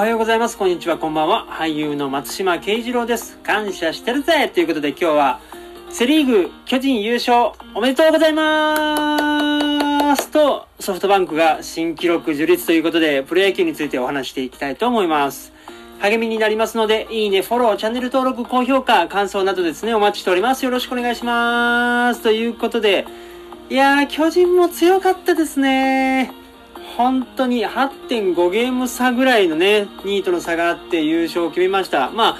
おはようございます。こんにちは、こんばんは。俳優の松島慶次郎です。感謝してるぜということで今日は、セリーグ巨人優勝おめでとうございますと、ソフトバンクが新記録樹立ということで、プロ野球についてお話していきたいと思います。励みになりますので、いいね、フォロー、チャンネル登録、高評価、感想などですね、お待ちしております。よろしくお願いします。ということで、いやー、巨人も強かったですね。本当に8.5ゲーム差ぐらいのね、2位との差があって優勝を決めました。まあ、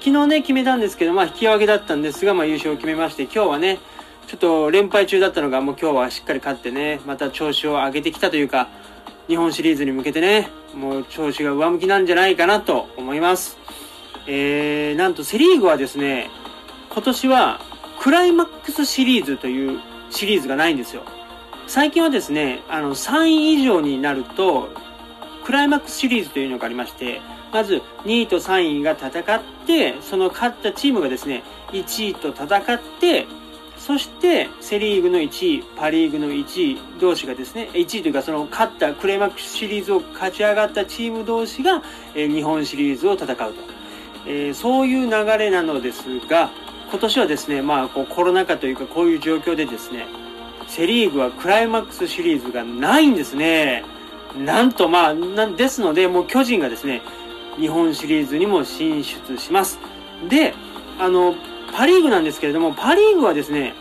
昨日ね、決めたんですけど、まあ、引き分けだったんですが、まあ、優勝を決めまして、今日はね、ちょっと連敗中だったのが、もう今日はしっかり勝ってね、また調子を上げてきたというか、日本シリーズに向けてね、もう調子が上向きなんじゃないかなと思います。えー、なんとセリーグはですね、今年はクライマックスシリーズというシリーズがないんですよ。最近はですね、あの、3位以上になると、クライマックスシリーズというのがありまして、まず2位と3位が戦って、その勝ったチームがですね、1位と戦って、そしてセリーグの1位、パリーグの1位同士がですね、1位というかその勝ったクライマックスシリーズを勝ち上がったチーム同士が、えー日本シリーズを戦うと。えーそういう流れなのですが、今年はですね、まあこうコロナ禍というかこういう状況でですね、セリーグはクライマックスシリーズがないんですね。なんとまあ、なんですので、もう巨人がですね、日本シリーズにも進出します。で、あの、パリーグなんですけれども、パリーグはですね、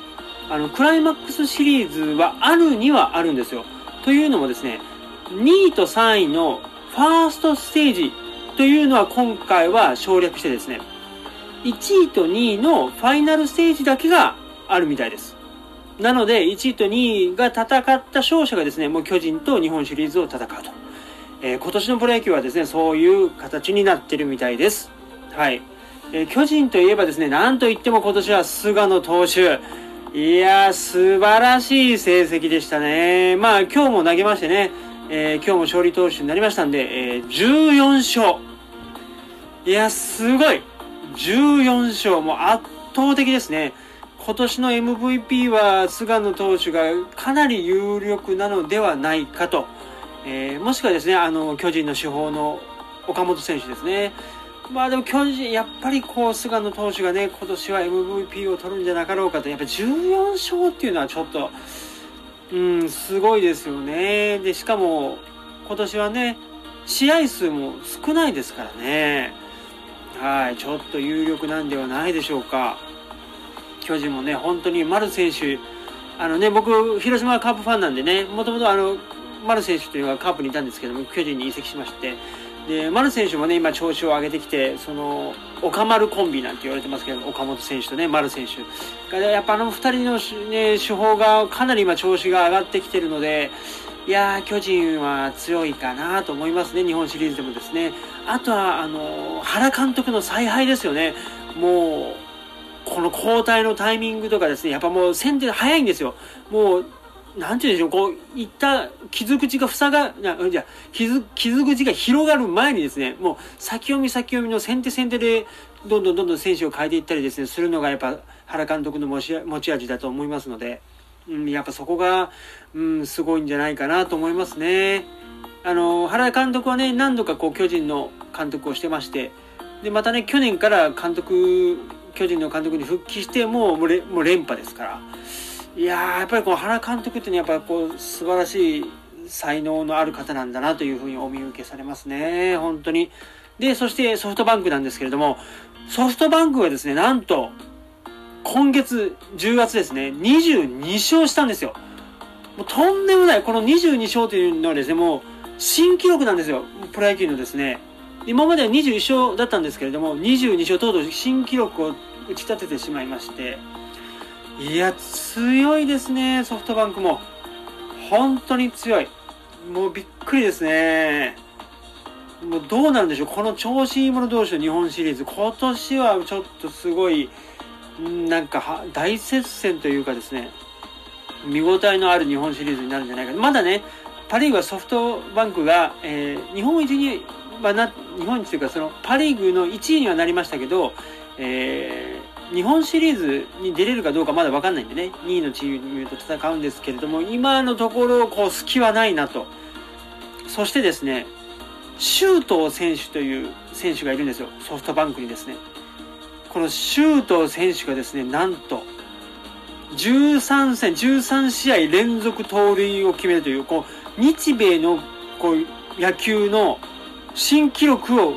あの、クライマックスシリーズはあるにはあるんですよ。というのもですね、2位と3位のファーストステージというのは今回は省略してですね、1位と2位のファイナルステージだけがあるみたいです。なので、1位と2位が戦った勝者がですね、もう巨人と日本シリーズを戦うと。えー今年のプロ野球はですね、そういう形になってるみたいです。はい。えー巨人といえばですね、なんといっても今年は菅野投手。いやー、素晴らしい成績でしたね。まあ、今日も投げましてね、えー今日も勝利投手になりましたんで、えー14勝。いや、すごい !14 勝、もう圧倒的ですね。今年の MVP は菅野投手がかなり有力なのではないかと。えーもしくはですね、あの、巨人の主砲の岡本選手ですね。まあでも巨人、やっぱりこう、菅野投手がね、今年は MVP を取るんじゃなかろうかと。やっぱ14勝っていうのはちょっと、うん、すごいですよね。で、しかも、今年はね、試合数も少ないですからね。はい、ちょっと有力なんではないでしょうか。巨人もね、本当に丸選手、あのね、僕、広島はカープファンなんでね、もともとあの、丸選手というのはカープにいたんですけども、巨人に移籍しまして、で、丸選手もね、今調子を上げてきて、その、岡丸コンビなんて言われてますけど、岡本選手とね、丸選手が、やっぱあの二人のね、手法がかなり今調子が上がってきてるので、いやー、巨人は強いかなと思いますね、日本シリーズでもですね。あとは、あの、原監督の采配ですよね。もう、この交代のタイミングとかですね、やっぱもう先手早いんですよ。もう、なんて言うんでしょう、こう、いった傷口が塞が、なじゃ傷、傷口が広がる前にですね、もう先読み先読みの先手先手で、どんどんどんどん選手を変えていったりですね、するのがやっぱ原監督の持ち持ち味だと思いますので、うん、やっぱそこが、うん、すごいんじゃないかなと思いますね。あの、原監督はね、何度かこう巨人の監督をしてまして、で、またね、去年から監督、巨人の監督に復帰して、もうもうれもう連覇ですから。いや、やっぱりこう原監督っていうのはやっぱこう素晴らしい才能のある方なんだなというふうにお見受けされますね。本当に。で、そしてソフトバンクなんですけれども、ソフトバンクはですね、なんと、今月10月ですね、22勝したんですよ。もうとんでもない、この22勝というのはですね、もう新記録なんですよ。プロ野球のですね。今までは21勝だったんですけれども、22勝とうとう新記録を打ち立ててしまいまして、いや、強いですね、ソフトバンクも。本当に強い。もうびっくりですね。もうどうなんでしょう、この調子いい者同士の日本シリーズ、今年はちょっとすごい、なんか大接戦というかですね、見応えのある日本シリーズになるんじゃないか。まだね、パ・リーグはソフトバンクが、えー日本一にはな、日本一というか、そのパ・リーグの1位にはなりましたけど、えー日本シリーズに出れるかどうかまだ分かんないんでね、2位のチームと戦うんですけれども、今のところ、こう、隙はないなと。そしてですね、周東選手という選手がいるんですよ。ソフトバンクにですね。この周東選手がですね、なんと、13戦、13試合連続盗塁を決めるという、こう、日米の、こう、野球の新記録を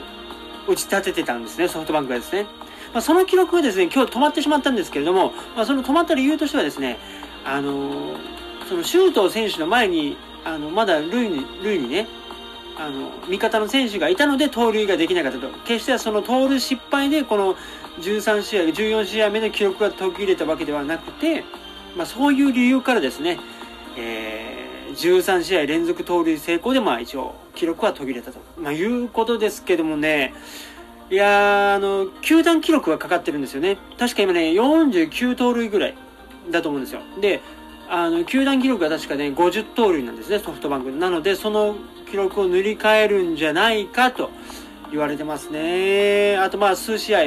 打ち立ててたんですね、ソフトバンクがですね。まあ、その記録がですね、今日止まってしまったんですけれども、まあ、その止まった理由としてはですね、あのー、その周東選手の前に、あの、まだ塁に、塁にね、あの、味方の選手がいたので盗塁ができなかったと。決してその盗塁失敗で、この13試合、14試合目の記録が途切れたわけではなくて、まあそういう理由からですね、えー、13試合連続盗塁成功で、まあ一応記録は途切れたと。まあいうことですけどもね、いやあの、球団記録がかかってるんですよね。確か今ね、49盗塁ぐらいだと思うんですよ。で、あの、球団記録が確かね、50盗塁なんですね、ソフトバンク。なので、その記録を塗り替えるんじゃないかと言われてますね。あと、まあ、数試合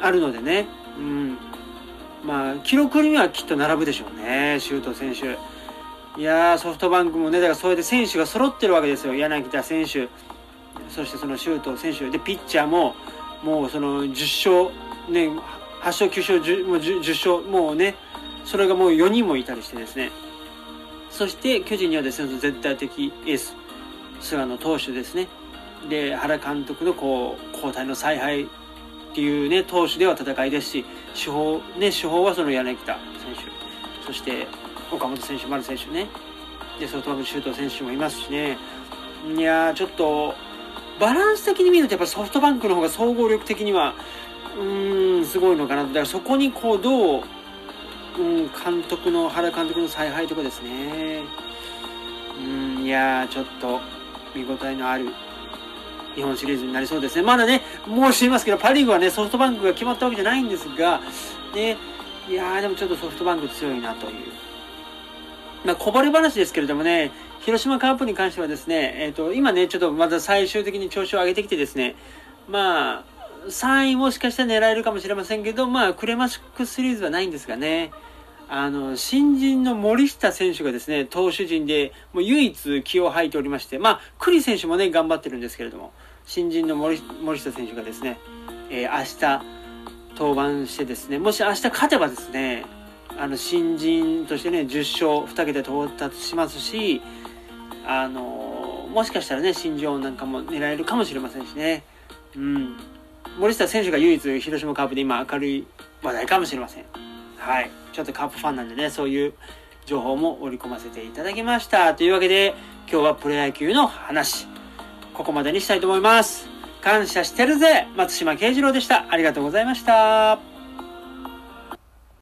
あるのでね。うん。まあ、記録にはきっと並ぶでしょうね、周東選手。いやー、ソフトバンクもね、だからそうやって選手が揃ってるわけですよ。柳田選手、そしてその周東選手。で、ピッチャーも、もうその10勝、ね、8勝、9勝、10, もう 10, 10勝、もうね、それがもう4人もいたりしてですね。そして巨人にはですね、絶対的エース、菅野投手ですね。で、原監督のこう、交代の采配っていうね、投手では戦いですし、主砲、ね、主砲はその柳田選手、そして岡本選手、丸選手ね。で、ソフトバンク周東選手もいますしね。いや、ちょっと、バランス的に見るとやっぱソフトバンクの方が総合力的には、うーん、すごいのかなだからそこにこう、どう、うん、監督の、原監督の采配とかですね。うん、いやー、ちょっと、見応えのある日本シリーズになりそうですね。まだね、もう知りますけど、パ・リーグはね、ソフトバンクが決まったわけじゃないんですが、ね、いやー、でもちょっとソフトバンク強いなという。まあ、こぼれ話ですけれどもね、広島カープに関してはですね、え、ー、と、今ね、ちょっとまだ最終的に調子を上げてきてですね、まあ、3位もしかしたら狙えるかもしれませんけど、まあ、クレマシックシリーズはないんですがね、あの、新人の森下選手がですね、投手陣で、もう唯一気を吐いておりまして、まあ、栗選手もね、頑張ってるんですけれども、新人の森森下選手がですね、えー、明日、登板してですね、もし明日勝てばですね、あの、新人としてね、10勝、2桁到達しますし、あの、もしかしたらね、新庄なんかも狙えるかもしれませんしね。うん。森下選手が唯一広島カープで今明るい話題かもしれません。はい。ちょっとカープファンなんでね、そういう情報も織り込ませていただきました。というわけで、今日はプロ野球の話、ここまでにしたいと思います。感謝してるぜ松島慶次郎でした。ありがとうございました。